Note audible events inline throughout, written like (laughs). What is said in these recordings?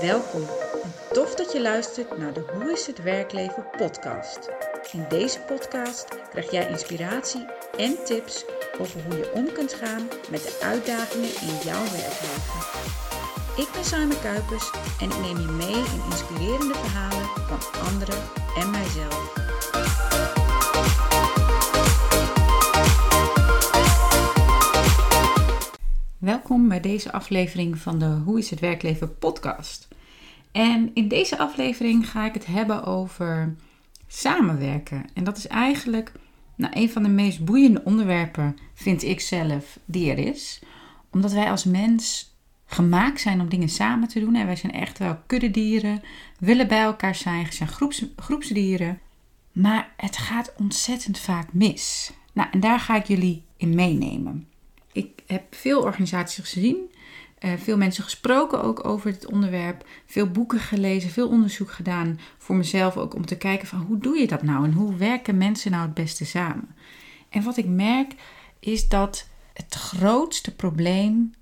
Welkom en tof dat je luistert naar de Hoe is het werkleven podcast. In deze podcast krijg jij inspiratie en tips over hoe je om kunt gaan met de uitdagingen in jouw werkleven. Ik ben Simon Kuipers en ik neem je mee in inspirerende verhalen van anderen en mijzelf. Welkom bij deze aflevering van de Hoe is het werkleven podcast. En in deze aflevering ga ik het hebben over samenwerken. En dat is eigenlijk nou, een van de meest boeiende onderwerpen, vind ik zelf, die er is. Omdat wij als mens gemaakt zijn om dingen samen te doen. En wij zijn echt wel kuddedieren, willen bij elkaar zijn, zijn groeps, groepsdieren. Maar het gaat ontzettend vaak mis. Nou, en daar ga ik jullie in meenemen. Heb veel organisaties gezien, uh, veel mensen gesproken ook over dit onderwerp, veel boeken gelezen, veel onderzoek gedaan voor mezelf ook om te kijken van hoe doe je dat nou en hoe werken mensen nou het beste samen. En wat ik merk is dat het grootste probleem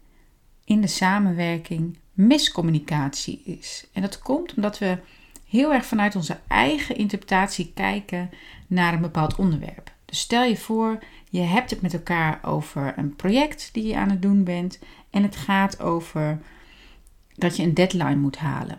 in de samenwerking miscommunicatie is. En dat komt omdat we heel erg vanuit onze eigen interpretatie kijken naar een bepaald onderwerp. Dus stel je voor, je hebt het met elkaar over een project die je aan het doen bent en het gaat over dat je een deadline moet halen.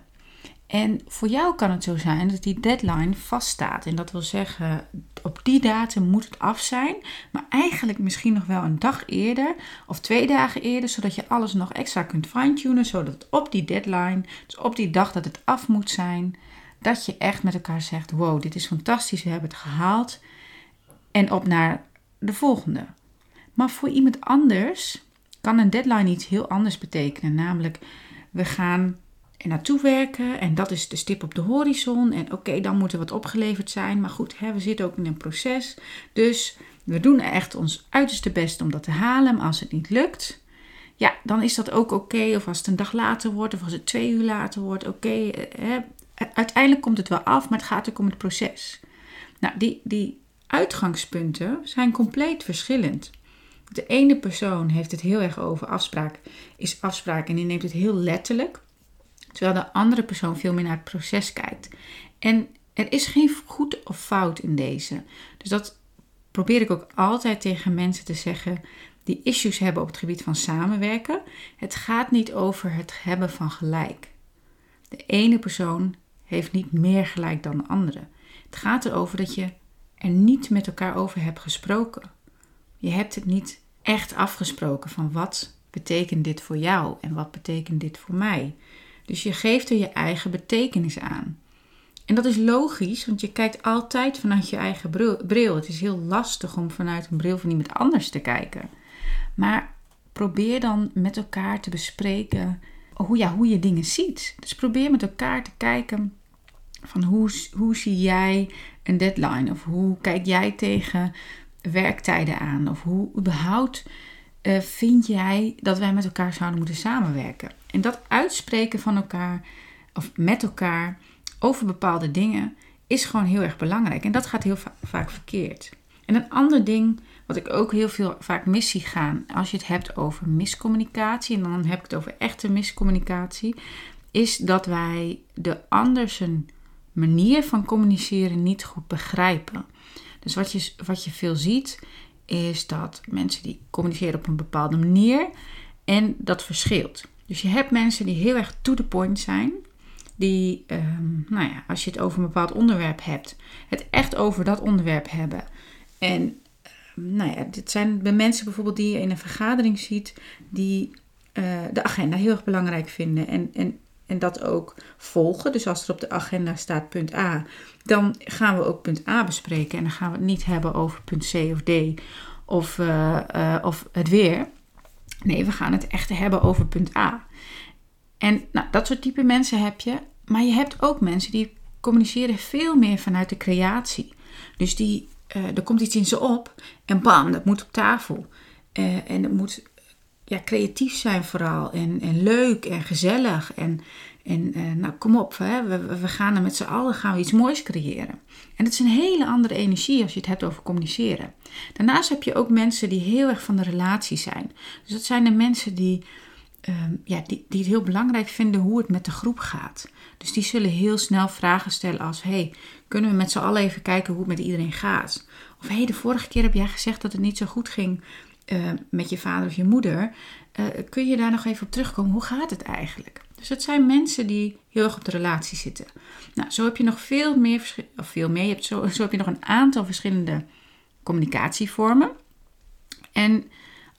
En voor jou kan het zo zijn dat die deadline vaststaat. En dat wil zeggen, op die datum moet het af zijn. Maar eigenlijk misschien nog wel een dag eerder of twee dagen eerder. Zodat je alles nog extra kunt fine-tunen. Zodat op die deadline, dus op die dag dat het af moet zijn. Dat je echt met elkaar zegt, wow, dit is fantastisch, we hebben het gehaald. En op naar de volgende. Maar voor iemand anders kan een deadline iets heel anders betekenen. Namelijk, we gaan er naartoe werken en dat is de stip op de horizon. En oké, dan moet er wat opgeleverd zijn. Maar goed, hè, we zitten ook in een proces. Dus we doen echt ons uiterste best om dat te halen. Maar als het niet lukt, ja, dan is dat ook oké. Of als het een dag later wordt, of als het twee uur later wordt, oké. Eh, uiteindelijk komt het wel af, maar het gaat ook om het proces. Nou, die, die uitgangspunten zijn compleet verschillend. De ene persoon heeft het heel erg over afspraak, is afspraak en die neemt het heel letterlijk. Terwijl de andere persoon veel meer naar het proces kijkt. En er is geen goed of fout in deze. Dus dat probeer ik ook altijd tegen mensen te zeggen die issues hebben op het gebied van samenwerken. Het gaat niet over het hebben van gelijk. De ene persoon heeft niet meer gelijk dan de andere. Het gaat erover dat je er niet met elkaar over hebt gesproken. Je hebt het niet echt afgesproken van wat betekent dit voor jou en wat betekent dit voor mij. Dus je geeft er je eigen betekenis aan. En dat is logisch, want je kijkt altijd vanuit je eigen bril. Het is heel lastig om vanuit een bril van iemand anders te kijken. Maar probeer dan met elkaar te bespreken hoe, hoe je dingen ziet. Dus probeer met elkaar te kijken van hoe, hoe zie jij een deadline? Of hoe kijk jij tegen werktijden aan? Of hoe überhaupt uh, vind jij dat wij met elkaar zouden moeten samenwerken? En dat uitspreken van elkaar of met elkaar over bepaalde dingen is gewoon heel erg belangrijk. En dat gaat heel vaak verkeerd. En een ander ding wat ik ook heel veel vaak mis zie gaan als je het hebt over miscommunicatie, en dan heb ik het over echte miscommunicatie, is dat wij de ander zijn manier van communiceren niet goed begrijpen. Dus wat je, wat je veel ziet, is dat mensen die communiceren op een bepaalde manier en dat verschilt. Dus je hebt mensen die heel erg to the point zijn. Die, ehm, nou ja, als je het over een bepaald onderwerp hebt, het echt over dat onderwerp hebben. En ehm, nou ja, dit zijn de mensen bijvoorbeeld die je in een vergadering ziet, die uh, de agenda heel erg belangrijk vinden. En, en en dat ook volgen. Dus als er op de agenda staat punt A, dan gaan we ook punt A bespreken. En dan gaan we het niet hebben over punt C of D of, uh, of het weer. Nee, we gaan het echt hebben over punt A. En nou, dat soort type mensen heb je. Maar je hebt ook mensen die communiceren veel meer vanuit de creatie. Dus die, uh, er komt iets in ze op en bam, dat moet op tafel. En het moet ja, creatief zijn vooral. En, en leuk en gezellig. En, en uh, nou, kom op, hè, we, we gaan er met z'n allen gaan we iets moois creëren. En het is een hele andere energie als je het hebt over communiceren. Daarnaast heb je ook mensen die heel erg van de relatie zijn. Dus dat zijn de mensen die ehm, ja, die, die het heel belangrijk vinden hoe het met de groep gaat. Dus die zullen heel snel vragen stellen als: hey, kunnen we met z'n allen even kijken hoe het met iedereen gaat? Of hey, de vorige keer heb jij gezegd dat het niet zo goed ging uh, met je vader of je moeder. Uh, kun je daar nog even op terugkomen? Hoe gaat het eigenlijk? Dus het zijn mensen die heel erg op de relatie zitten. Nou, zo heb je nog veel meer, of veel meer, je hebt zo, zo heb je nog een aantal verschillende communicatievormen. En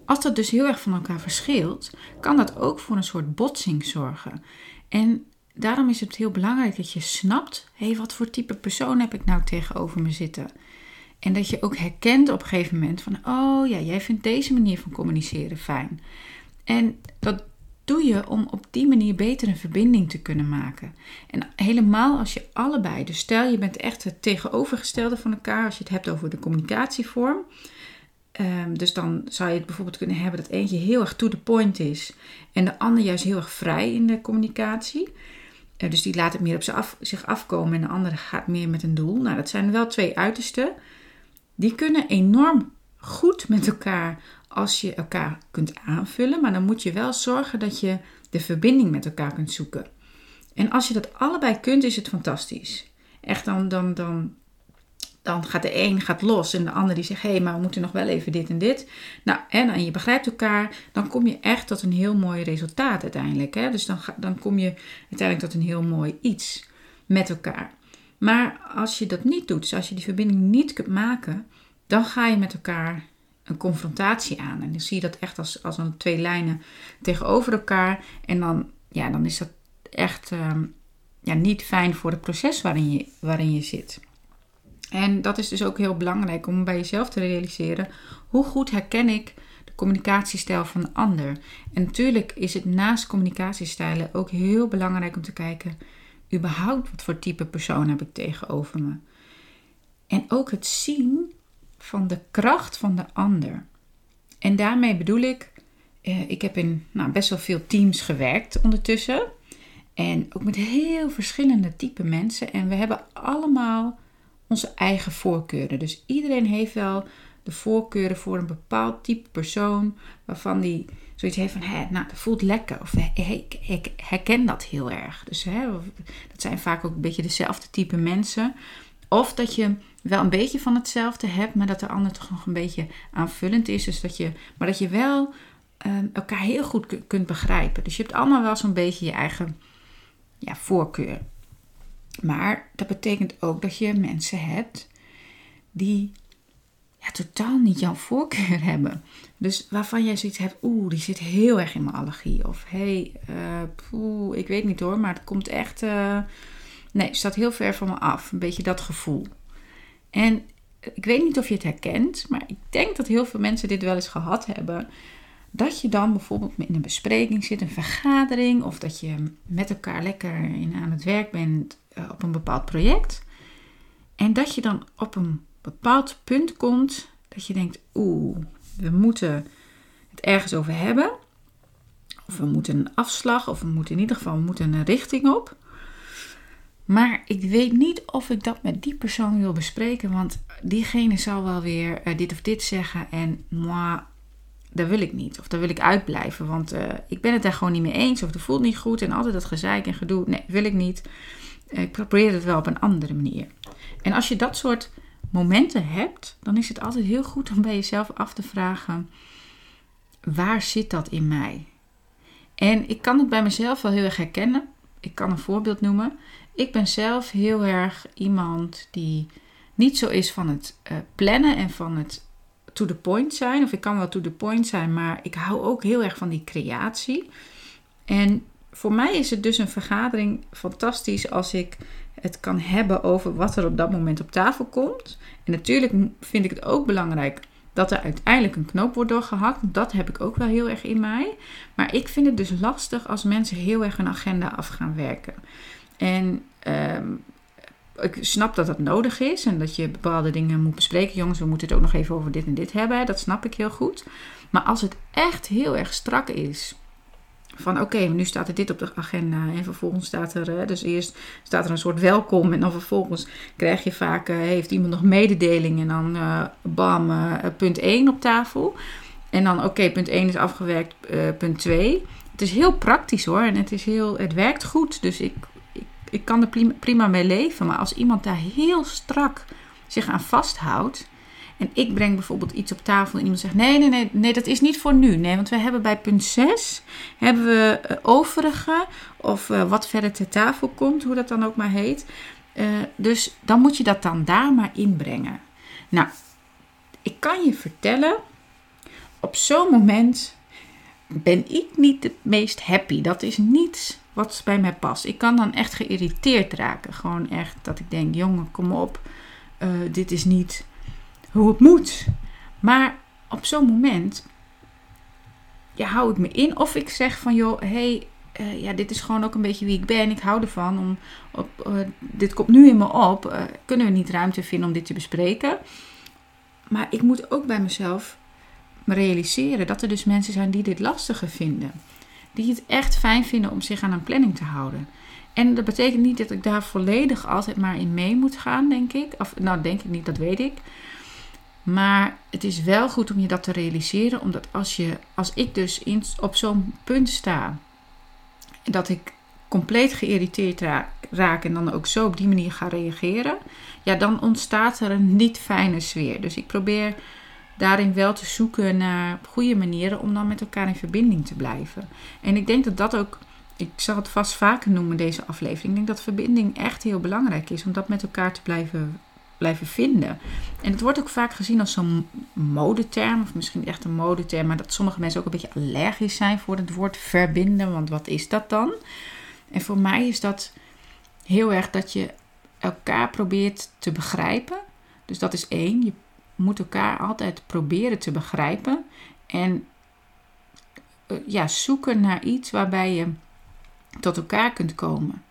als dat dus heel erg van elkaar verschilt, kan dat ook voor een soort botsing zorgen. En daarom is het heel belangrijk dat je snapt: hé, hey, wat voor type persoon heb ik nou tegenover me zitten? En dat je ook herkent op een gegeven moment van: oh ja, jij vindt deze manier van communiceren fijn. En dat doe je om op die manier beter een verbinding te kunnen maken. En helemaal als je allebei, dus stel je bent echt het tegenovergestelde van elkaar als je het hebt over de communicatievorm. Um, dus dan zou je het bijvoorbeeld kunnen hebben dat eentje heel erg to the point is en de ander juist heel erg vrij in de communicatie. Uh, dus die laat het meer op zich, af, zich afkomen en de andere gaat meer met een doel. Nou, dat zijn wel twee uitersten. Die kunnen enorm goed met elkaar als je elkaar kunt aanvullen, maar dan moet je wel zorgen dat je de verbinding met elkaar kunt zoeken. En als je dat allebei kunt, is het fantastisch. Echt, dan, dan, dan, dan gaat de een gaat los en de ander die zegt: hé, hey, maar we moeten nog wel even dit en dit. Nou, en, en je begrijpt elkaar, dan kom je echt tot een heel mooi resultaat uiteindelijk. Hè? Dus dan, dan kom je uiteindelijk tot een heel mooi iets met elkaar. Maar als je dat niet doet, dus als je die verbinding niet kunt maken, dan ga je met elkaar een confrontatie aan. En dan zie je dat echt als, als een twee lijnen tegenover elkaar. En dan, ja, dan is dat echt ehm, ja, niet fijn voor het proces waarin je, waarin je zit. En dat is dus ook heel belangrijk om bij jezelf te realiseren. Hoe goed herken ik de communicatiestijl van de ander? En natuurlijk is het naast communicatiestijlen ook heel belangrijk om te kijken... überhaupt wat voor type persoon heb ik tegenover me? En ook het zien van de kracht van de ander. En daarmee bedoel ik, eh, ik heb in nou, best wel veel teams gewerkt ondertussen. En ook met heel verschillende type mensen. En we hebben allemaal onze eigen voorkeuren. Dus iedereen heeft wel de voorkeuren voor een bepaald type persoon. Waarvan die zoiets heeft van, hé, nou, dat voelt lekker. Of ik, herken dat heel erg. Dus hè, dat zijn vaak ook een beetje dezelfde type mensen. Of dat je wel een beetje van hetzelfde hebt, maar dat de ander toch nog een beetje aanvullend is. Dus dat je, maar dat je wel um, elkaar heel goed kunt begrijpen. Dus je hebt allemaal wel zo'n beetje je eigen ja, voorkeur. Maar dat betekent ook dat je mensen hebt die totaal niet jouw voorkeur (laughs) hebben. Dus waarvan jij zoiets hebt, oeh, die zit heel erg in mijn allergie. Of hé, hey, uh, ik weet niet hoor, maar het komt echt. Uh, nee, staat heel ver van me af. Een beetje dat gevoel. En ik weet niet of je het herkent, maar ik denk dat heel veel mensen dit wel eens gehad hebben. Dat je dan bijvoorbeeld in een bespreking zit, een vergadering, of dat je met elkaar lekker in, aan het werk bent uh, op een bepaald project. En dat je dan op een bepaald punt komt dat je denkt: oeh, we moeten het ergens over hebben. Of we moeten een afslag, of we moeten in ieder geval we moeten een richting op. Maar ik weet niet of ik dat met die persoon wil bespreken, want diegene zal wel weer uh, dit of dit zeggen en moi, dat wil ik niet. Of daar wil ik uitblijven, want uh, ik ben het daar gewoon niet mee eens of het voelt niet goed en altijd dat gezeik en gedoe. Nee, wil ik niet. Uh, ik probeer het wel op een andere manier. En als je dat soort momenten hebt, dan is het altijd heel goed om bij jezelf af te vragen: waar zit dat in mij? En ik kan het bij mezelf wel heel erg herkennen. Ik kan een voorbeeld noemen. Ik ben zelf heel erg iemand die niet zo is van het uh, plannen en van het to the point zijn. Of ik kan wel to the point zijn, maar ik hou ook heel erg van die creatie. En voor mij is het dus een vergadering fantastisch als ik het kan hebben over wat er op dat moment op tafel komt. En natuurlijk vind ik het ook belangrijk dat er uiteindelijk een knoop wordt doorgehakt. Dat heb ik ook wel heel erg in mij. Maar ik vind het dus lastig als mensen heel erg een agenda af gaan werken. En um, ik snap dat dat nodig is en dat je bepaalde dingen moet bespreken. Jongens, we moeten het ook nog even over dit en dit hebben. Dat snap ik heel goed. Maar als het echt heel erg strak is. Van oké, nu staat er dit op de agenda. En vervolgens staat er, dus eerst staat er een soort welkom. En dan vervolgens krijg je vaak, uh, heeft iemand nog mededeling. En dan uh, bam, uh, punt 1 op tafel. En dan, oké, punt 1 is afgewerkt, punt 2. Het is heel praktisch hoor. En het, is heel, het werkt goed. Dus ik, ik, ik kan er prima mee leven. Maar als iemand daar heel strak zich aan vasthoudt. En ik breng bijvoorbeeld iets op tafel en iemand zegt: nee, nee, nee, nee, dat is niet voor nu. Nee, want we hebben bij punt 6 hebben we uh, overige of uh, wat verder ter tafel komt, hoe dat dan ook maar heet. Uh, dus dan moet je dat dan daar maar inbrengen. Nou, ik kan je vertellen, op zo'n moment ben ik niet het meest happy. Dat is niets wat bij mij past. Ik kan dan echt geïrriteerd raken. Gewoon echt dat ik denk: jongen, kom op, dit is niet hoe het moet. Maar op zo'n moment ja, hou ik me in. Of ik zeg van joh, hey, uh, ja, dit is gewoon ook een beetje wie ik ben. Ik hou ervan. Om, op, uh, dit komt nu in me op. Uh, kunnen we niet ruimte vinden om dit te bespreken? Maar ik moet ook bij mezelf me realiseren dat er dus mensen zijn die dit lastiger vinden. Die het echt fijn vinden om zich aan een planning te houden. En dat betekent niet dat ik daar volledig altijd maar in mee moet gaan, denk ik. Of nou, denk ik niet, dat weet ik. Maar het is wel goed om je dat te realiseren, omdat als, je, als ik dus op zo'n punt sta, dat ik compleet geïrriteerd raak, raak, en dan ook zo op die manier ga reageren, ja, dan ontstaat er een niet fijne sfeer. Dus ik probeer daarin wel te zoeken naar goede manieren om dan met elkaar in verbinding te blijven. En ik denk dat dat ook, ik zal het vast vaker noemen deze aflevering, ik denk dat verbinding echt heel belangrijk is om dat met elkaar te blijven blijven vinden. En het wordt ook vaak gezien als zo'n modeterm, of misschien echt een modeterm, maar dat sommige mensen ook een beetje allergisch zijn voor het woord verbinden, want wat is dat dan? En voor mij is dat heel erg dat je elkaar probeert te begrijpen. Dus dat is één. Je moet elkaar altijd proberen te begrijpen. En uh, ja, zoeken naar iets waarbij je tot elkaar kunt komen.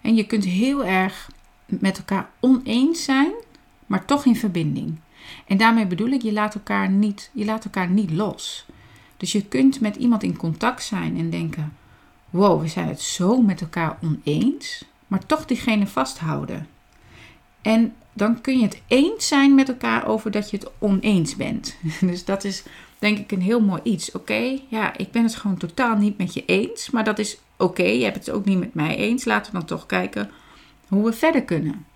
En je kunt heel erg met elkaar oneens zijn maar toch in verbinding. En daarmee bedoel ik, je laat elkaar niet, je laat elkaar niet los. Dus je kunt met iemand in contact zijn en denken: wow, we zijn het zo met elkaar oneens, maar toch diegene vasthouden. En dan kun je het eens zijn met elkaar over dat je het oneens bent. (laughs) Dus dat is denk ik een heel mooi iets. Oké, ja, ik ben het gewoon totaal niet met je eens, maar dat is oké. Je hebt het ook niet met mij eens. Laten we dan toch kijken hoe we verder kunnen.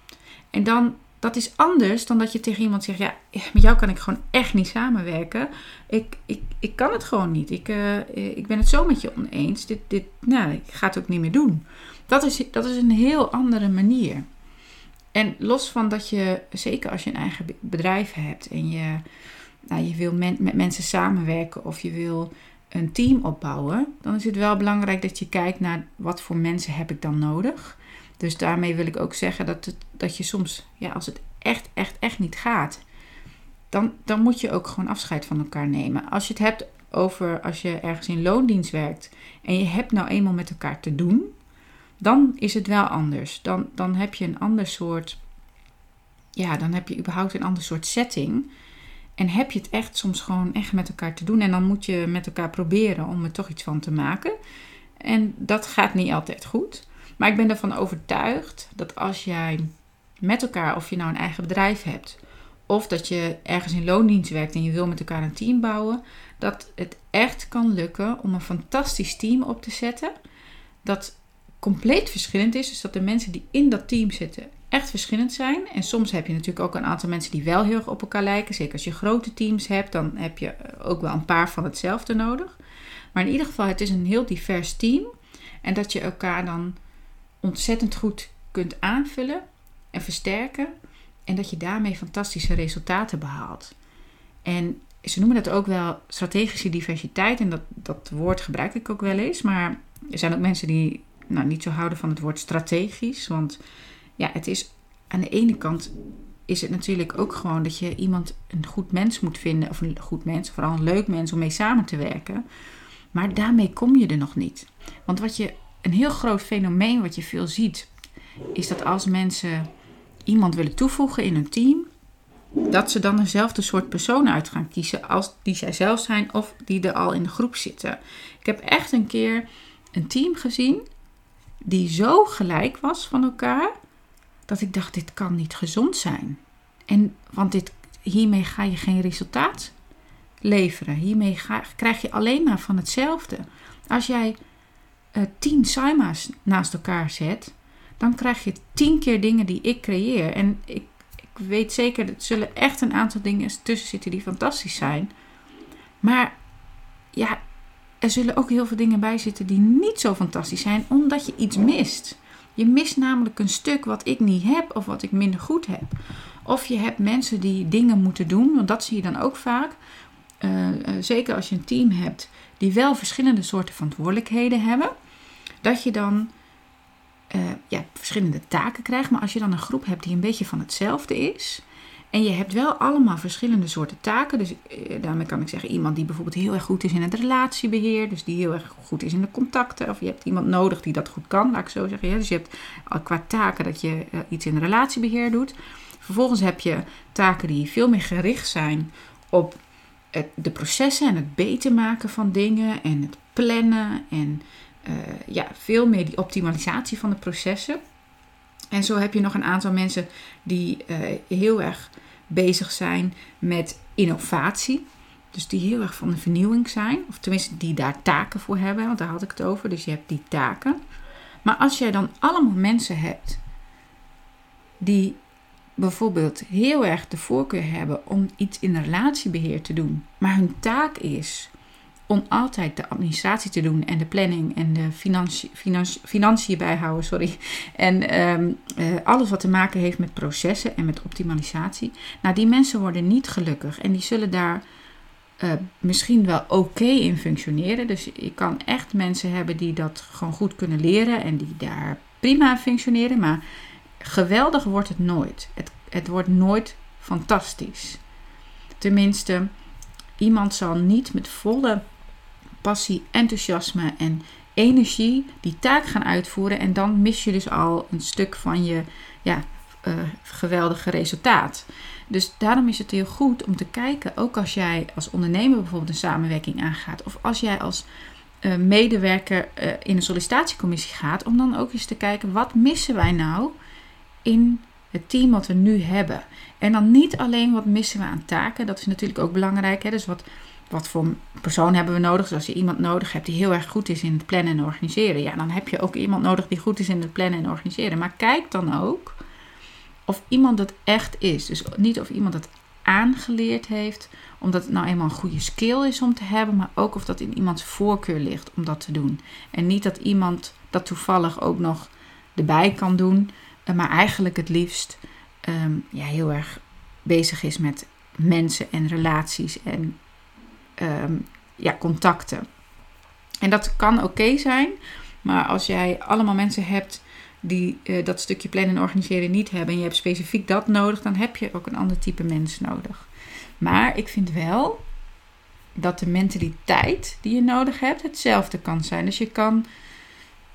En dan dat is anders dan dat je tegen iemand zegt: Ja, met jou kan ik gewoon echt niet samenwerken. Ik, ik, ik kan het gewoon niet. Ik, uh, ik ben het zo met je oneens. Dit, dit, nou, ik ga het ook niet meer doen. Dat is, dat is een heel andere manier. En los van dat je, zeker als je een eigen bedrijf hebt en je, nou, je wil met mensen samenwerken of je wil een team opbouwen, dan is het wel belangrijk dat je kijkt naar wat voor mensen heb ik dan nodig. Dus daarmee wil ik ook zeggen dat, het, dat je soms, ja, als het echt, echt, echt niet gaat, dan, dan moet je ook gewoon afscheid van elkaar nemen. Als je het hebt over als je ergens in loondienst werkt en je hebt nou eenmaal met elkaar te doen, dan is het wel anders. Dan, dan heb je een ander soort, ja, dan heb je überhaupt een ander soort setting. En heb je het echt soms gewoon echt met elkaar te doen. En dan moet je met elkaar proberen om er toch iets van te maken. En dat gaat niet altijd goed. Maar ik ben ervan overtuigd dat als jij met elkaar, of je nou een eigen bedrijf hebt, of dat je ergens in loondienst werkt en je wil met elkaar een team bouwen, dat het echt kan lukken om een fantastisch team op te zetten. Dat compleet verschillend is. Dus dat de mensen die in dat team zitten echt verschillend zijn. En soms heb je natuurlijk ook een aantal mensen die wel heel erg op elkaar lijken. Zeker als je grote teams hebt, dan heb je ook wel een paar van hetzelfde nodig. Maar in ieder geval, het is een heel divers team. En dat je elkaar dan ontzettend goed kunt aanvullen en versterken. En dat je daarmee fantastische resultaten behaalt. En ze noemen dat ook wel strategische diversiteit. En dat, dat woord gebruik ik ook wel eens. Maar er zijn ook mensen die nou, niet zo houden van het woord strategisch. Want ja, het is aan de ene kant is het natuurlijk ook gewoon dat je iemand een goed mens moet vinden. Of een goed mens, vooral een leuk mens om mee samen te werken. Maar daarmee kom je er nog niet. Want wat je een heel groot fenomeen wat je veel ziet, is dat als mensen iemand willen toevoegen in een team, dat ze dan eenzelfde soort persoon uit gaan kiezen als die zij zelf zijn of die er al in de groep zitten. Ik heb echt een keer een team gezien die zo gelijk was van elkaar dat ik dacht dit kan niet gezond zijn. En want dit, hiermee ga je geen resultaat leveren. Hiermee ga, krijg je alleen maar van hetzelfde. Als jij uh, tien Saima's naast elkaar zet, dan krijg je tien keer dingen die ik creëer. En ik, ik weet zeker, er zullen echt een aantal dingen tussen zitten die fantastisch zijn. Maar ja, er zullen ook heel veel dingen bij zitten die niet zo fantastisch zijn, omdat je iets mist. Je mist namelijk een stuk wat ik niet heb of wat ik minder goed heb. Of je hebt mensen die dingen moeten doen, want dat zie je dan ook vaak. Uh, uh, zeker als je een team hebt die wel verschillende soorten verantwoordelijkheden hebben, dat je dan uh, ja, verschillende taken krijgt. Maar als je dan een groep hebt die een beetje van hetzelfde is, en je hebt wel allemaal verschillende soorten taken. Dus eh, daarmee kan ik zeggen, iemand die bijvoorbeeld heel erg goed is in het relatiebeheer. Dus die heel erg goed is in de contacten. Of je hebt iemand nodig die dat goed kan, laat ik zo zeggen. Ja, dus je hebt qua taken dat je uh, iets in relatiebeheer doet. Vervolgens heb je taken die veel meer gericht zijn op het, de processen en het beter maken van dingen. En het plannen en uh, ja, veel meer die optimalisatie van de processen. En zo heb je nog een aantal mensen die uh, heel erg bezig zijn met innovatie. Dus die heel erg van de vernieuwing zijn. Of tenminste die daar taken voor hebben. Want daar had ik het over. Dus je hebt die taken. Maar als jij dan allemaal mensen hebt die bijvoorbeeld heel erg de voorkeur hebben om iets in relatiebeheer te doen. Maar hun taak is om altijd de administratie te doen en de planning en de financi financiën bijhouden, sorry. En um, uh, alles wat te maken heeft met processen en met optimalisatie. Nou, die mensen worden niet gelukkig en die zullen daar uh, misschien wel oké in functioneren. Dus je kan echt mensen hebben die dat gewoon goed kunnen leren en die daar prima functioneren. Maar geweldig wordt het nooit. Het, het wordt nooit fantastisch. Tenminste, iemand zal niet met volle passie, enthousiasme en energie die taak gaan uitvoeren. En dan mis je dus al een stuk van je ja, uh, geweldige resultaat. Dus daarom is het heel goed om te kijken, ook als jij als ondernemer bijvoorbeeld een samenwerking aangaat, of als jij als uh, medewerker uh, in een sollicitatiecommissie gaat, om dan ook eens te kijken wat missen wij nou in het team wat we nu hebben. En dan niet alleen wat missen we aan taken, dat is natuurlijk ook belangrijk. Hè? Dus wat wat voor persoon hebben we nodig? Dus als je iemand nodig hebt die heel erg goed is in het plannen en organiseren, ja, dan heb je ook iemand nodig die goed is in het plannen en organiseren. Maar kijk dan ook of iemand het echt is. Dus niet of iemand het aangeleerd heeft, omdat het nou eenmaal een goede skill is om te hebben, maar ook of dat in iemands voorkeur ligt om dat te doen. En niet dat iemand dat toevallig ook nog erbij kan doen, eh, maar eigenlijk het liefst um, ja, heel erg bezig is met mensen en relaties en um, ja, contacten. En dat kan oké zijn, maar als jij allemaal mensen hebt die uh, dat stukje plannen en organiseren niet hebben en je hebt specifiek dat nodig, dan heb je ook een ander type mens nodig. Maar ik vind wel dat de mentaliteit die je nodig hebt hetzelfde kan zijn. Dus je kan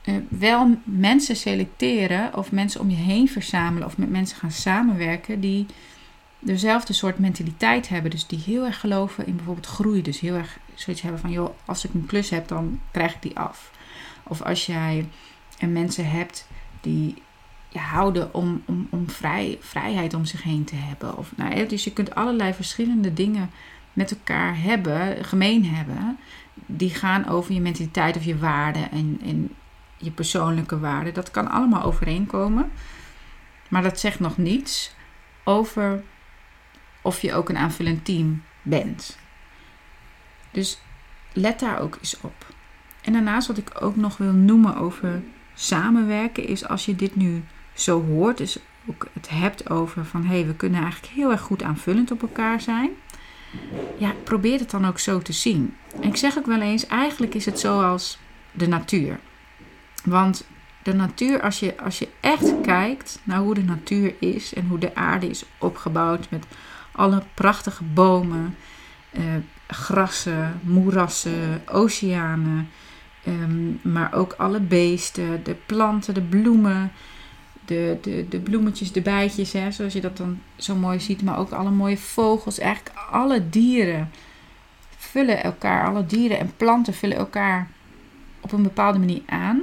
uh, wel mensen selecteren of mensen om je heen verzamelen of met mensen gaan samenwerken die dezelfde soort mentaliteit hebben. Dus die heel erg geloven in bijvoorbeeld groei. Dus heel erg zoiets hebben van, joh, als ik een klus heb, dan krijg ik die af. Of als jij en mensen hebt die ja, houden om, om, om vrij, vrijheid om zich heen te hebben. Of, nou, dus je kunt allerlei verschillende dingen met elkaar hebben, gemeen hebben. Die gaan over je mentaliteit of je waarden en, en je persoonlijke waarden. Dat kan allemaal overeenkomen. Maar dat zegt nog niets over of je ook een aanvullend team bent. Dus let daar ook eens op. En daarnaast wat ik ook nog wil noemen over samenwerken is als je dit nu zo hoort, dus ook het hebt over van hé, hey, we kunnen eigenlijk heel erg goed aanvullend op elkaar zijn. Ja, probeer het dan ook zo te zien. En ik zeg ook wel eens, eigenlijk is het zoals de natuur. Want de natuur, als je, als je echt kijkt naar hoe de natuur is en hoe de aarde is opgebouwd met alle prachtige bomen, eh, grassen, moerassen, oceanen. Um, maar ook alle beesten, de planten, de bloemen, de, de, de bloemetjes, de bijtjes, hè, zoals je dat dan zo mooi ziet. Maar ook alle mooie vogels, eigenlijk alle dieren vullen elkaar, alle dieren en planten vullen elkaar op een bepaalde manier aan.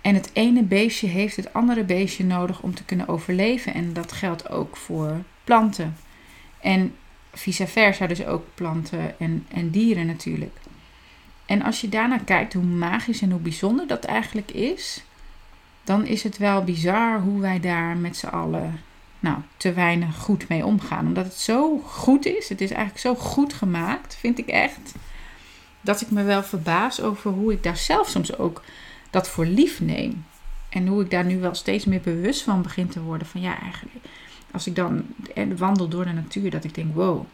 En het ene beestje heeft het andere beestje nodig om te kunnen overleven. En dat geldt ook voor planten. En vice versa, dus ook planten en, en dieren natuurlijk. En als je daarnaar kijkt hoe magisch en hoe bijzonder dat eigenlijk is, dan is het wel bizar hoe wij daar met z'n allen nou, te weinig goed mee omgaan. Omdat het zo goed is, het is eigenlijk zo goed gemaakt, vind ik echt, dat ik me wel verbaas over hoe ik daar zelf soms ook dat voor lief neem. En hoe ik daar nu wel steeds meer bewust van begin te worden. Van ja, eigenlijk, als ik dan wandel door de natuur, dat ik denk: wow,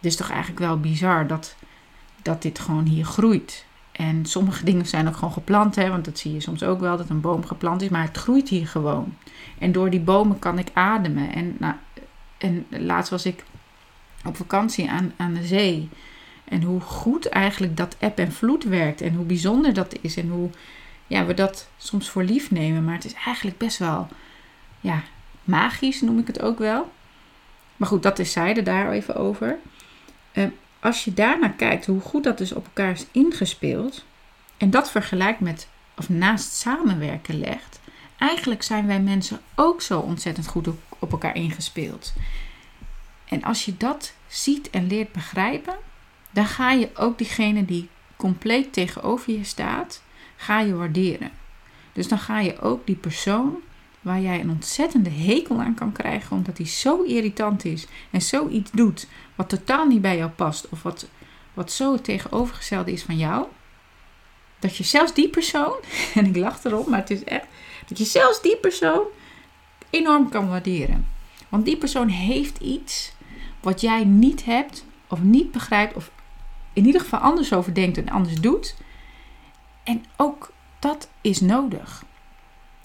dit is toch eigenlijk wel bizar dat, dat dit gewoon hier groeit. En sommige dingen zijn ook gewoon geplant, hè, want dat zie je soms ook wel, dat een boom geplant is, maar het groeit hier gewoon. En door die bomen kan ik ademen. En, nou, en laatst was ik op vakantie aan, aan de zee. En hoe goed eigenlijk dat eb en vloed werkt. En hoe bijzonder dat is. En hoe ja, we dat soms voor lief nemen. Maar het is eigenlijk best wel ja, magisch, noem ik het ook wel. Maar goed, dat is zijde daar even over. Uh, als je daarnaar kijkt hoe goed dat dus op elkaar is ingespeeld. En dat vergelijkt met, of naast samenwerken legt. Eigenlijk zijn wij mensen ook zo ontzettend goed op elkaar ingespeeld. En als je dat ziet en leert begrijpen, dan ga je ook diegene die compleet tegenover je staat, ga je waarderen. Dus dan ga je ook die persoon waar jij een ontzettende hekel aan kan krijgen omdat hij zo irritant is en zoiets doet wat totaal niet bij jou past of wat, wat zo het tegenovergestelde is van jou, dat je zelfs die persoon, (laughs) en ik lach erop, maar het is echt, dat je zelfs die persoon enorm kan waarderen. Want die persoon heeft iets wat jij niet hebt of niet begrijpt of in ieder geval anders over denkt en anders doet. En ook dat is nodig.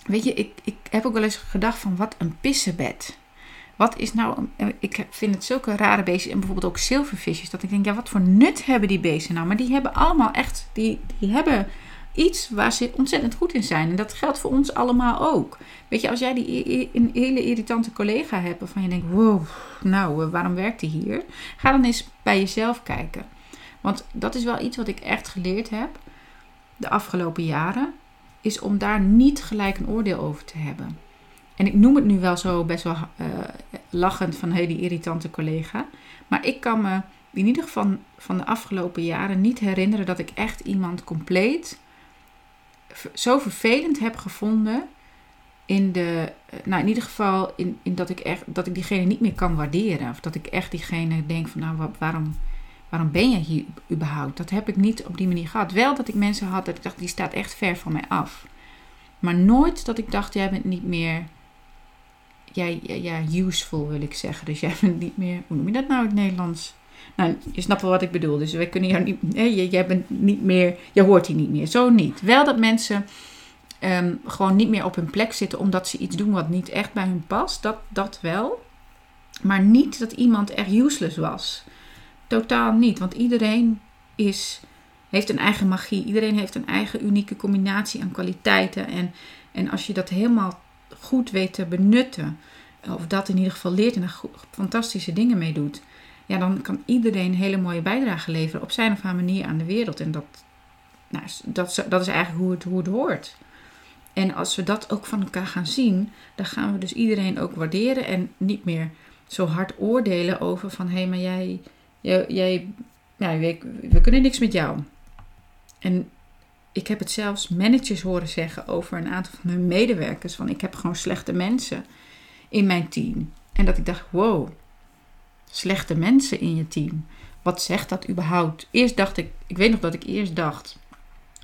Weet je, ik, ik heb ook wel eens gedacht van wat een pissenbed. Wat is nou, ik vind het zulke rare beestjes en bijvoorbeeld ook zilvervisjes. Dat ik denk, ja wat voor nut hebben die beesten nou? Maar die hebben allemaal echt, die, die hebben iets waar ze ontzettend goed in zijn. En dat geldt voor ons allemaal ook. Weet je, als jij die een hele irritante collega hebt waarvan je denkt, wow, nou waarom werkt hij hier? Ga dan eens bij jezelf kijken. Want dat is wel iets wat ik echt geleerd heb de afgelopen jaren, is om daar niet gelijk een oordeel over te hebben. En ik noem het nu wel zo best wel uh, lachend van hey, die irritante collega. Maar ik kan me in ieder geval van de afgelopen jaren niet herinneren dat ik echt iemand compleet zo vervelend heb gevonden. In de, eh, nou in ieder geval in, in dat ik echt dat ik diegene niet meer kan waarderen. Of dat ik echt diegene denk van nou waarom waarom ben je hier überhaupt? Dat heb ik niet op die manier gehad. Wel dat ik mensen had dat ik dacht, die staat echt ver van mij af. Maar nooit dat ik dacht, jij bent niet meer, jij, ja, useful wil ik zeggen. Dus jij bent niet meer, hoe noem je dat nou in het Nederlands? Nou, je snapt wel wat ik bedoel. Dus wij kunnen jou niet, nee, jij bent niet meer, je hoort hier niet meer. Zo niet. Wel dat mensen um, gewoon niet meer op hun plek zitten omdat ze iets doen wat niet echt bij hun past. Dat, dat wel. Maar niet dat iemand echt useless was. Totaal niet, want iedereen is, heeft een eigen magie. Iedereen heeft een eigen unieke combinatie aan kwaliteiten. En, en als je dat helemaal goed weet te benutten, of dat in ieder geval leert en er fantastische dingen mee doet, ja, dan kan iedereen een hele mooie bijdrage leveren op zijn of haar manier aan de wereld. En dat, nou, dat, dat is eigenlijk hoe het, hoe het hoort. En als we dat ook van elkaar gaan zien, dan gaan we dus iedereen ook waarderen en niet meer zo hard oordelen over van hé, hey, maar jij, jij, we, we kunnen niks met jou. En ik heb het zelfs managers horen zeggen over een aantal van hun medewerkers: van ik heb gewoon slechte mensen in mijn team. En dat ik dacht: wow, slechte mensen in je team. Wat zegt dat überhaupt? Eerst dacht ik, ik weet nog dat ik eerst dacht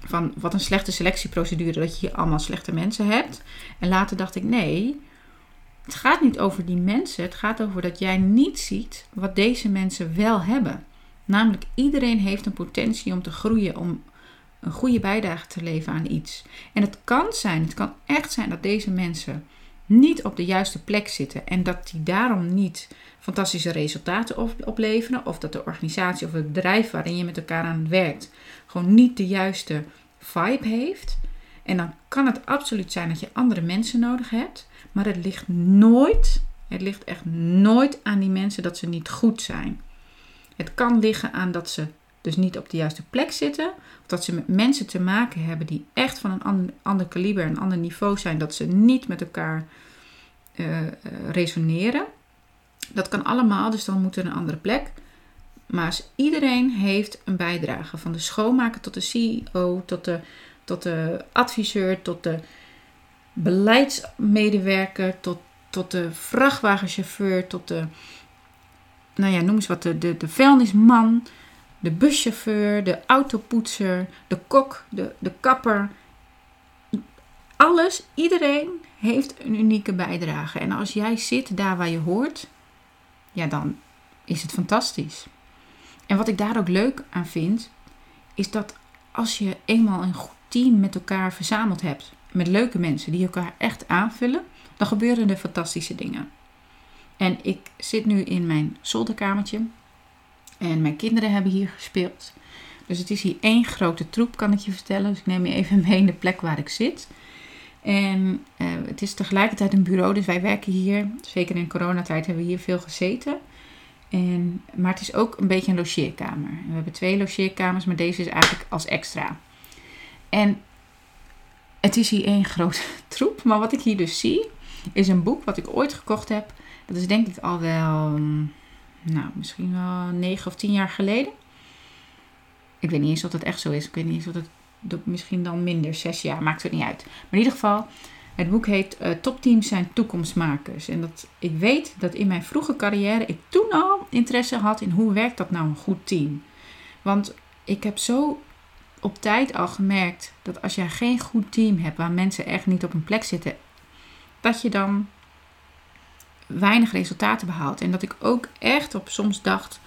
van wat een slechte selectieprocedure dat je hier allemaal slechte mensen hebt. En later dacht ik nee, het gaat niet over die mensen. Het gaat over dat jij niet ziet wat deze mensen wel hebben. Namelijk, iedereen heeft een potentie om te groeien, om een goede bijdrage te leveren aan iets. En het kan zijn, het kan echt zijn dat deze mensen niet op de juiste plek zitten en dat die daarom niet fantastische resultaten opleveren, of dat de organisatie of het bedrijf waarin je met elkaar aan werkt gewoon niet de juiste vibe heeft. En dan kan het absoluut zijn dat je andere mensen nodig hebt. Maar het ligt nooit, het ligt echt nooit aan die mensen dat ze niet goed zijn. Het kan liggen aan dat ze dus niet op de juiste plek zitten. Of dat ze met mensen te maken hebben die echt van een ander, ander kaliber, een ander niveau zijn. Dat ze niet met elkaar uh, resoneren. Dat kan allemaal, dus dan moet er een andere plek. Maar iedereen heeft een bijdrage. Van de schoonmaker tot de CEO, tot de, tot de adviseur, tot de beleidsmedewerker, tot, tot de vrachtwagenchauffeur, tot de, nou ja, noem eens wat, de, de, de vuilnisman, de buschauffeur, de autopoetser, de kok, de, de kapper. Alles, iedereen heeft een unieke bijdrage. En als jij zit daar waar je hoort, ja, dan is het fantastisch. En wat ik daar ook leuk aan vind, is dat als je eenmaal een goed team met elkaar verzameld hebt, met leuke mensen die elkaar echt aanvullen, dan gebeuren er fantastische dingen. En ik zit nu in mijn zolderkamertje en mijn kinderen hebben hier gespeeld. Dus het is hier één grote troep, kan ik je vertellen. Dus ik neem je even mee in de plek waar ik zit. En uh, het is tegelijkertijd een bureau, dus wij werken hier, zeker in coronatijd hebben we hier veel gezeten. En, maar het is ook een beetje een logeerkamer. We hebben twee logeerkamers, maar deze is eigenlijk als extra. En het is hier één grote (laughs) troep. Maar wat ik hier dus zie, is een boek wat ik ooit gekocht heb. Dat is denk ik al wel, nou, misschien wel negen of tien jaar geleden. Ik weet niet eens of dat echt zo is. Ik weet niet eens of dat, misschien dan minder, zes jaar, maakt het niet uit. Maar in ieder geval, het boek heet uh, Topteams zijn toekomstmakers. En dat, ik weet dat in mijn vroege carrière ik toen al interesse had in hoe werkt dat nou een goed team. Want ik heb zo op tijd al gemerkt dat als jij geen goed team hebt waar mensen echt niet op een plek zitten, dat je dan weinig resultaten behaalt. En dat ik ook echt op soms dacht: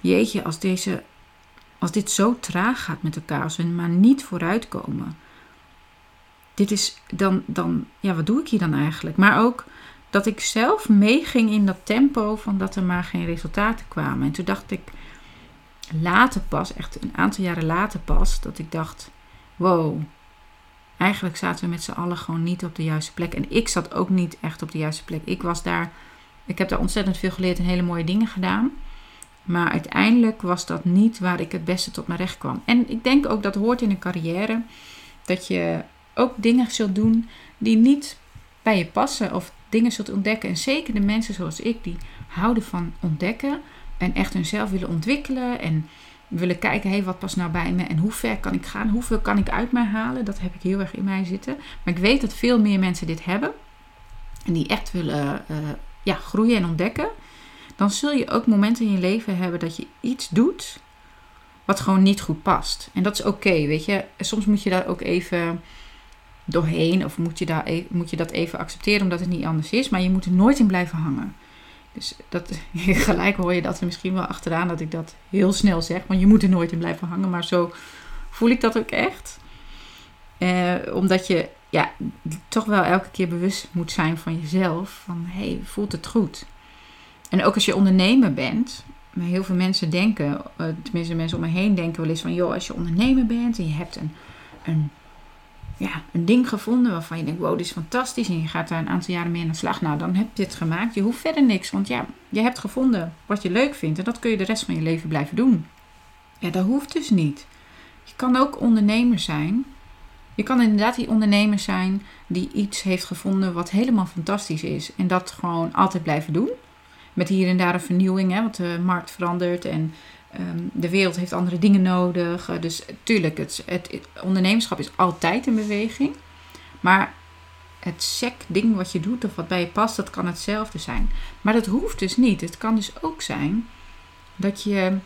jeetje, als, deze, als dit zo traag gaat met elkaar, als we maar niet vooruitkomen. Dit is dan, dan, ja, wat doe ik hier dan eigenlijk? Maar ook dat ik zelf meeging in dat tempo van dat er maar geen resultaten kwamen. En toen dacht ik, later pas, echt een aantal jaren later pas, dat ik dacht: wow, eigenlijk zaten we met z'n allen gewoon niet op de juiste plek. En ik zat ook niet echt op de juiste plek. Ik was daar, ik heb daar ontzettend veel geleerd en hele mooie dingen gedaan. Maar uiteindelijk was dat niet waar ik het beste tot mijn recht kwam. En ik denk ook dat hoort in een carrière dat je ook dingen zult doen die niet bij je passen of dingen zult ontdekken. En zeker de mensen zoals ik, die houden van ontdekken, en echt hunzelf willen ontwikkelen en willen kijken, hé, wat past nou bij me en hoe ver kan ik gaan, hoeveel kan ik uit mij halen, dat heb ik heel erg in mij zitten. Maar ik weet dat veel meer mensen dit hebben en die echt willen uh, ja, groeien en ontdekken. Dan zul je ook momenten in je leven hebben dat je iets doet wat gewoon niet goed past. En dat is oké, weet je. Soms moet je daar ook even doorheen of moet je, daar, e-, moet je dat even accepteren omdat het niet anders is. Maar je moet er nooit in blijven hangen. Dus dat, (laughs) gelijk hoor je dat er misschien wel achteraan dat ik dat heel snel zeg. Want je moet er nooit in blijven hangen. Maar zo voel ik dat ook echt. Eh, omdat je ja, toch wel elke keer bewust moet zijn van jezelf. Van hé, hey, voelt het goed? En ook als je ondernemer bent. Heel veel mensen denken, eh, tenminste mensen om me heen denken wel eens van... joh, als je ondernemer bent en je hebt een, een ja, een ding gevonden waarvan je denkt, wow, dit is fantastisch. En je gaat daar een aantal jaren mee aan de slag. Nou, dan heb je het gemaakt. Je hoeft verder niks. Want ja, je hebt gevonden wat je leuk vindt. En dat kun je de rest van je leven blijven doen. Ja, dat hoeft dus niet. Je kan ook ondernemer zijn. Je kan inderdaad die ondernemer zijn die iets heeft gevonden wat helemaal fantastisch is. En dat gewoon altijd blijven doen. Met hier en daar een vernieuwing, hè, want de markt verandert en Ehm, de wereld heeft andere dingen nodig. Uh, dus tuurlijk, het, het, ondernemerschap is altijd in beweging. Maar het sec ding wat je doet of wat bij je past, dat kan hetzelfde zijn. Maar dat hoeft dus niet. Het kan dus ook zijn dat je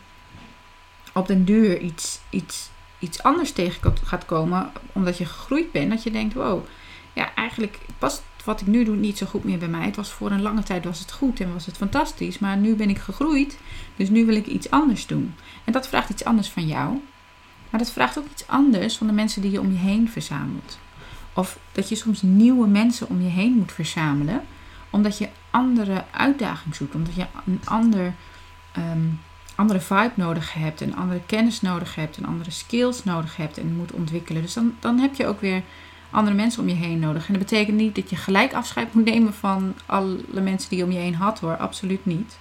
op den duur iets, iets, iets anders tegen gaat komen, omdat je gegroeid bent. Dat je denkt, wow, ja, eigenlijk past wat ik nu doe niet zo goed meer bij mij. Het was voor een lange tijd was het goed en was het fantastisch. Maar nu ben ik gegroeid. Dus nu wil ik iets anders doen. En dat vraagt iets anders van jou. Maar dat vraagt ook iets anders van de mensen die je om je heen verzamelt. Of dat je soms nieuwe mensen om je heen moet verzamelen. Omdat je andere uitdaging zoekt. Omdat je een ander, um, andere vibe nodig hebt. Een andere kennis nodig hebt. Een andere skills nodig hebt en moet ontwikkelen. Dus dan, dan heb je ook weer andere mensen om je heen nodig. En dat betekent niet dat je gelijk afscheid moet nemen van alle mensen die je om je heen had hoor. Absoluut niet.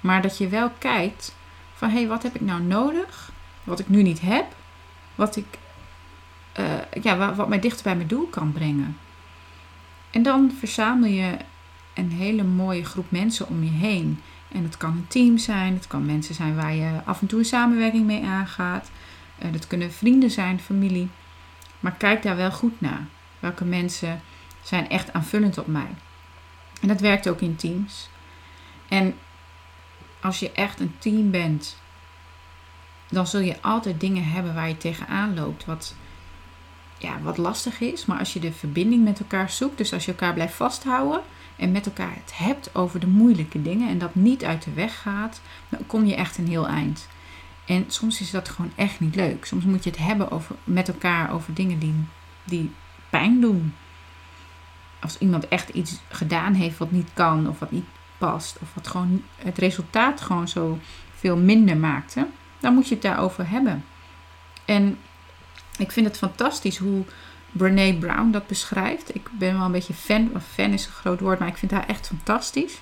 Maar dat je wel kijkt van hé, hey, wat heb ik nou nodig? Wat ik nu niet heb. Wat ik uh, ja, wat, mij dichter bij mijn doel kan brengen. En dan verzamel je een hele mooie groep mensen om je heen. En het kan een team zijn, het kan mensen zijn waar je af en toe een samenwerking mee aangaat. Uh, dat kunnen vrienden zijn, familie. Maar kijk daar wel goed naar. Welke mensen zijn echt aanvullend op mij. En dat werkt ook in teams. En als je echt een team bent, dan zul je altijd dingen hebben waar je tegenaan loopt. Wat, ja, wat lastig is. Maar als je de verbinding met elkaar zoekt, dus als je elkaar blijft vasthouden en met elkaar het hebt over de moeilijke dingen en dat niet uit de weg gaat, dan kom je echt een heel eind. En soms is dat gewoon echt niet leuk. Soms moet je het hebben over, met elkaar over dingen die, die pijn doen. Als iemand echt iets gedaan heeft wat niet kan of wat niet past, of wat gewoon het resultaat gewoon zo veel minder maakte, dan moet je het daarover hebben. En ik vind het fantastisch hoe Brene Brown dat beschrijft. Ik ben wel een beetje fan, of fan is een groot woord, maar ik vind haar echt fantastisch.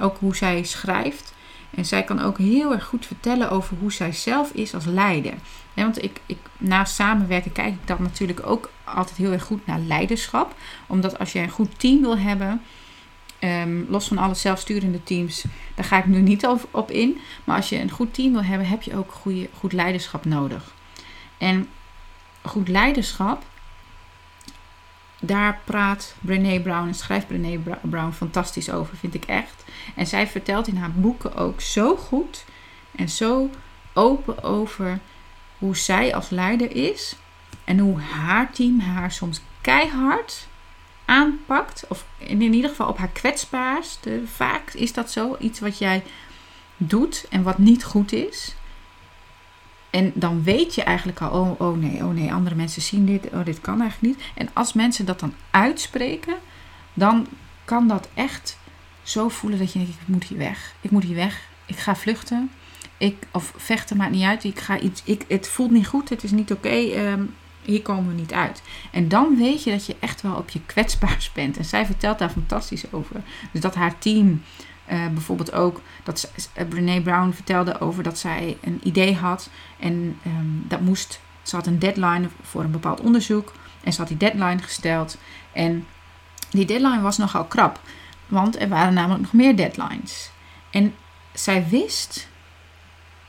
Ook hoe zij schrijft. En zij kan ook heel erg goed vertellen over hoe zij zelf is als leider. want ik, ik, naast samenwerken kijk ik dan natuurlijk ook altijd heel erg goed naar leiderschap. Omdat als je een goed team wil hebben, ehm, los van alle zelfsturende teams, daar ga ik nu niet op in. Maar als je een goed team wil hebben, heb je ook goede, goed leiderschap nodig. En goed leiderschap, daar praat Brené Brown en schrijft Brené Brown fantastisch over, vind ik echt. En zij vertelt in haar boeken ook zo goed en zo open over hoe zij als leider is en hoe haar team haar soms keihard aanpakt. Of in ieder geval op haar kwetsbaarste. Vaak is dat zo. Iets wat jij doet en wat niet goed is. En dan weet je eigenlijk al, oh, oh nee, oh nee, andere mensen zien dit, oh dit kan eigenlijk niet. En als mensen dat dan uitspreken, dan kan dat echt zo voelen dat je denkt, ik moet hier weg. Ik moet hier weg. Ik ga vluchten. Ik, of vechten maakt niet uit. Ik ga iets, ik, het voelt niet goed, het is niet oké. Ehm, hier komen we niet uit. En dan weet je dat je echt wel op je kwetsbaars bent. En zij vertelt daar fantastisch over. Dus dat haar team uh, bijvoorbeeld ook dat uh, Brene Brown vertelde over dat zij een idee had. En um, dat moest. Ze had een deadline voor een bepaald onderzoek. En ze had die deadline gesteld. En die deadline was nogal krap. Want er waren namelijk nog meer deadlines. En zij wist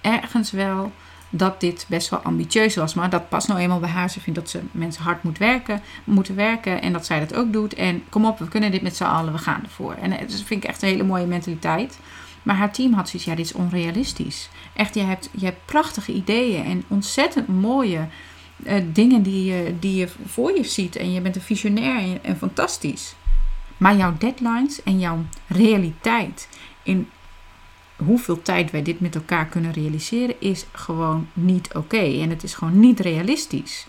ergens wel dat dit best wel ambitieus was. Maar dat past nou eenmaal bij haar. Ze vindt dat ze mensen hard moet werken, moeten werken en dat zij dat ook doet. En kom op, we kunnen dit met z'n allen, we gaan ervoor. En dat vind ik echt een hele mooie mentaliteit. Maar haar team had zoiets, ja, dit is onrealistisch. Echt, je hebt, je hebt prachtige ideeën en ontzettend mooie uh, dingen die je, die je voor je ziet. En je bent een visionair en, en fantastisch. Maar jouw deadlines en jouw realiteit in hoeveel tijd wij dit met elkaar kunnen realiseren, is gewoon niet oké. En het is gewoon niet realistisch.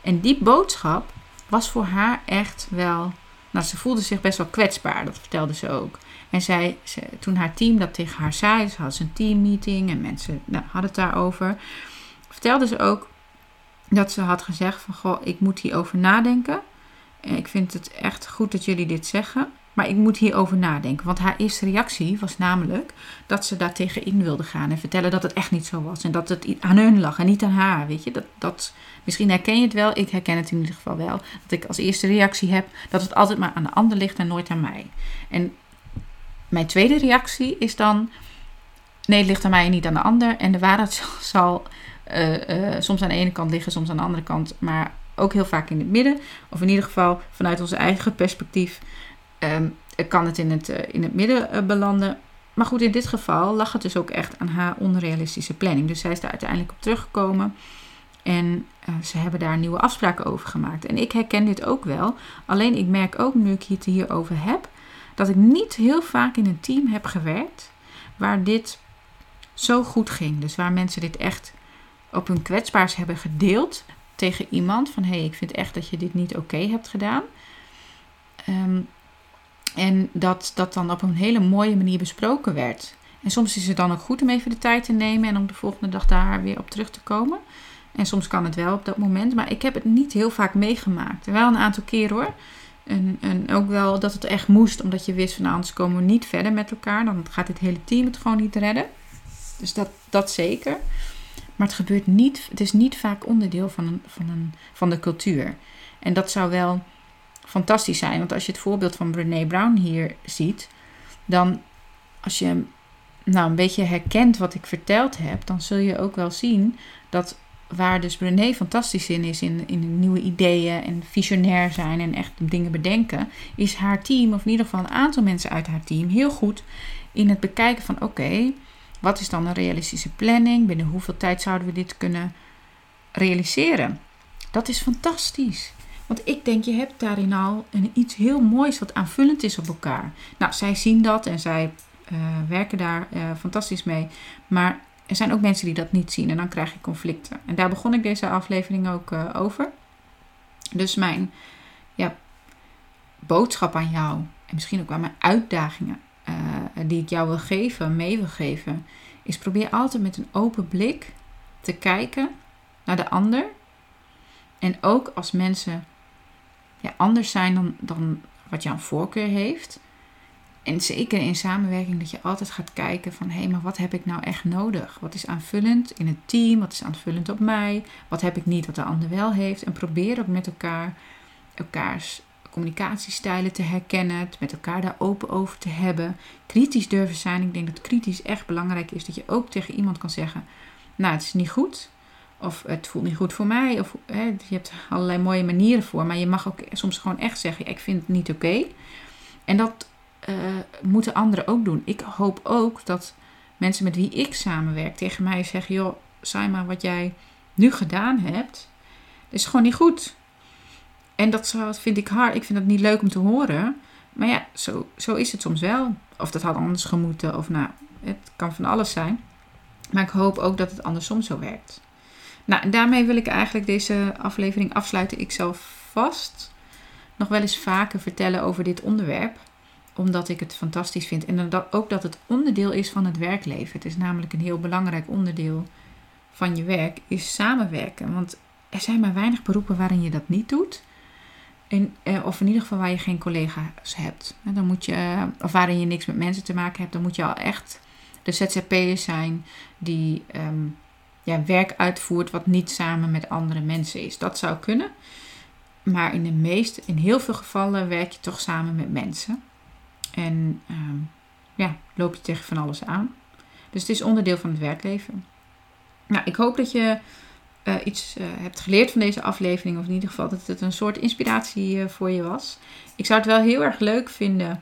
En die boodschap was voor haar echt wel. Nou, ze voelde zich best wel kwetsbaar, dat vertelde ze ook. En zij, toen haar team dat tegen haar zei, ze had een teammeeting en mensen nou, hadden het daarover, vertelde ze ook dat ze had gezegd van, goh, ik moet hierover nadenken. En ik vind het echt goed dat jullie dit zeggen. Maar ik moet hierover nadenken. Want haar eerste reactie was namelijk dat ze daar tegenin wilde gaan en vertellen dat het echt niet zo was. En dat het aan hun lag en niet aan haar. Weet je, dat, dat, misschien herken je het wel. Ik herken het in ieder geval wel. Dat ik als eerste reactie heb dat het altijd maar aan de ander ligt en nooit aan mij. En mijn tweede reactie is dan: nee, het ligt aan mij en niet aan de ander. En de waarheid (laughs) zal uh, uh, soms aan de ene kant liggen, soms aan de andere kant. Maar ook heel vaak in het midden. Of in ieder geval vanuit onze eigen perspectief um, kan het in het, uh, in het midden uh, belanden. Maar goed, in dit geval lag het dus ook echt aan haar onrealistische planning. Dus zij is daar uiteindelijk op teruggekomen. En uh, ze hebben daar nieuwe afspraken over gemaakt. En ik herken dit ook wel. Alleen ik merk ook nu ik het hierover heb, dat ik niet heel vaak in een team heb gewerkt waar dit zo goed ging. Dus waar mensen dit echt op hun kwetsbaars hebben gedeeld tegen iemand. Van hé, hey, ik vind echt dat je dit niet oké hebt gedaan. Um, en dat dat dan op een hele mooie manier besproken werd. En soms is het dan ook goed om even de tijd te nemen en om de volgende dag daar weer op terug te komen. En soms kan het wel op dat moment, maar ik heb het niet heel vaak meegemaakt. Wel een aantal keer hoor. En, ook wel dat het echt moest, omdat je wist van nou, anders komen we niet verder met elkaar. Dan gaat dit hele team het gewoon niet redden. Dus dat, dat zeker. Maar het gebeurt niet, het is niet vaak onderdeel van, een, van, een, van de cultuur. En dat zou wel fantastisch zijn. Want als je het voorbeeld van Brené Brown hier ziet, dan als je nou een beetje herkent wat ik verteld heb, dan zul je ook wel zien dat waar dus Brené fantastisch in is, in, in nieuwe ideeën en visionair zijn en echt dingen bedenken, is haar team, of in ieder geval een aantal mensen uit haar team, heel goed in het bekijken van oké, wat is dan een realistische planning? Binnen hoeveel tijd zouden we dit kunnen realiseren? Dat is fantastisch. Want ik denk, je hebt daarin al een, iets heel moois wat aanvullend is op elkaar. Nou, zij zien dat en zij uh, werken daar uh, fantastisch mee. Maar er zijn ook mensen die dat niet zien en dan krijg je conflicten. En daar begon ik deze aflevering ook uh, over. Dus mijn ja, boodschap aan jou en misschien ook aan mijn uitdagingen die ik jou wil geven, mee wil geven, is probeer altijd met een open blik te kijken naar de ander. En ook als mensen anders zijn dan, dan wat jouw voorkeur heeft. En zeker in samenwerking dat je altijd gaat kijken van hé, hey, maar wat heb ik nou echt nodig? Wat is aanvullend in het team? Wat is aanvullend op mij? Wat heb ik niet wat de ander wel heeft? En probeer ook met elkaar elkaars communicatiestijlen te herkennen, het met elkaar daar open over te hebben, kritisch durven zijn. Ik denk dat kritisch echt belangrijk is dat je ook tegen iemand kan zeggen: Nou, het is niet goed. Of het voelt niet goed voor mij. Of hè, je hebt allerlei mooie manieren voor. Maar je mag ook soms gewoon echt zeggen: Ik vind het niet oké. En dat uh, moeten anderen ook doen. Ik hoop ook dat mensen met wie ik samenwerk tegen mij zeggen: Joh, Saima, wat jij nu gedaan hebt, is gewoon niet goed. En dat vind ik hard. Ik vind dat niet leuk om te horen. Maar ja, zo, zo is het soms wel. Of dat had anders gemoeten. Of nou, het kan van alles zijn. Maar ik hoop ook dat het andersom zo werkt. Nou, en daarmee wil ik eigenlijk deze aflevering afsluiten. Ik zal vast nog wel eens vaker vertellen over dit onderwerp. Omdat ik het fantastisch vind. En ook dat het onderdeel is van het werkleven. Het is namelijk een heel belangrijk onderdeel van je werk. Is samenwerken. Want er zijn maar weinig beroepen waarin je dat niet doet. Eh, of in ieder geval waar je geen collega's hebt. Dan moet je, eh, of waarin je niks met mensen te maken hebt, dan moet je al echt de ZZP'er zijn die ehm, werk uitvoert wat niet samen met andere mensen is. Dat zou kunnen. Maar in de meeste, in heel veel gevallen werk je toch samen met mensen. En ehm, ja, loop je tegen van alles aan. Dus het is onderdeel van het werkleven. Nou, ik hoop dat je uh, iets uh, hebt geleerd van deze aflevering. Of in ieder geval dat het een soort inspiratie uh, voor je was. Ik zou het wel heel erg leuk vinden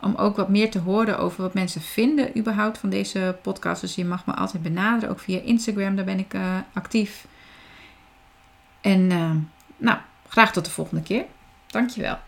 om ook wat meer te horen over wat mensen vinden überhaupt van deze podcast. Dus je mag me altijd benaderen, ook via Instagram, daar ben ik actief. En nou, graag tot de volgende keer. Dankjewel.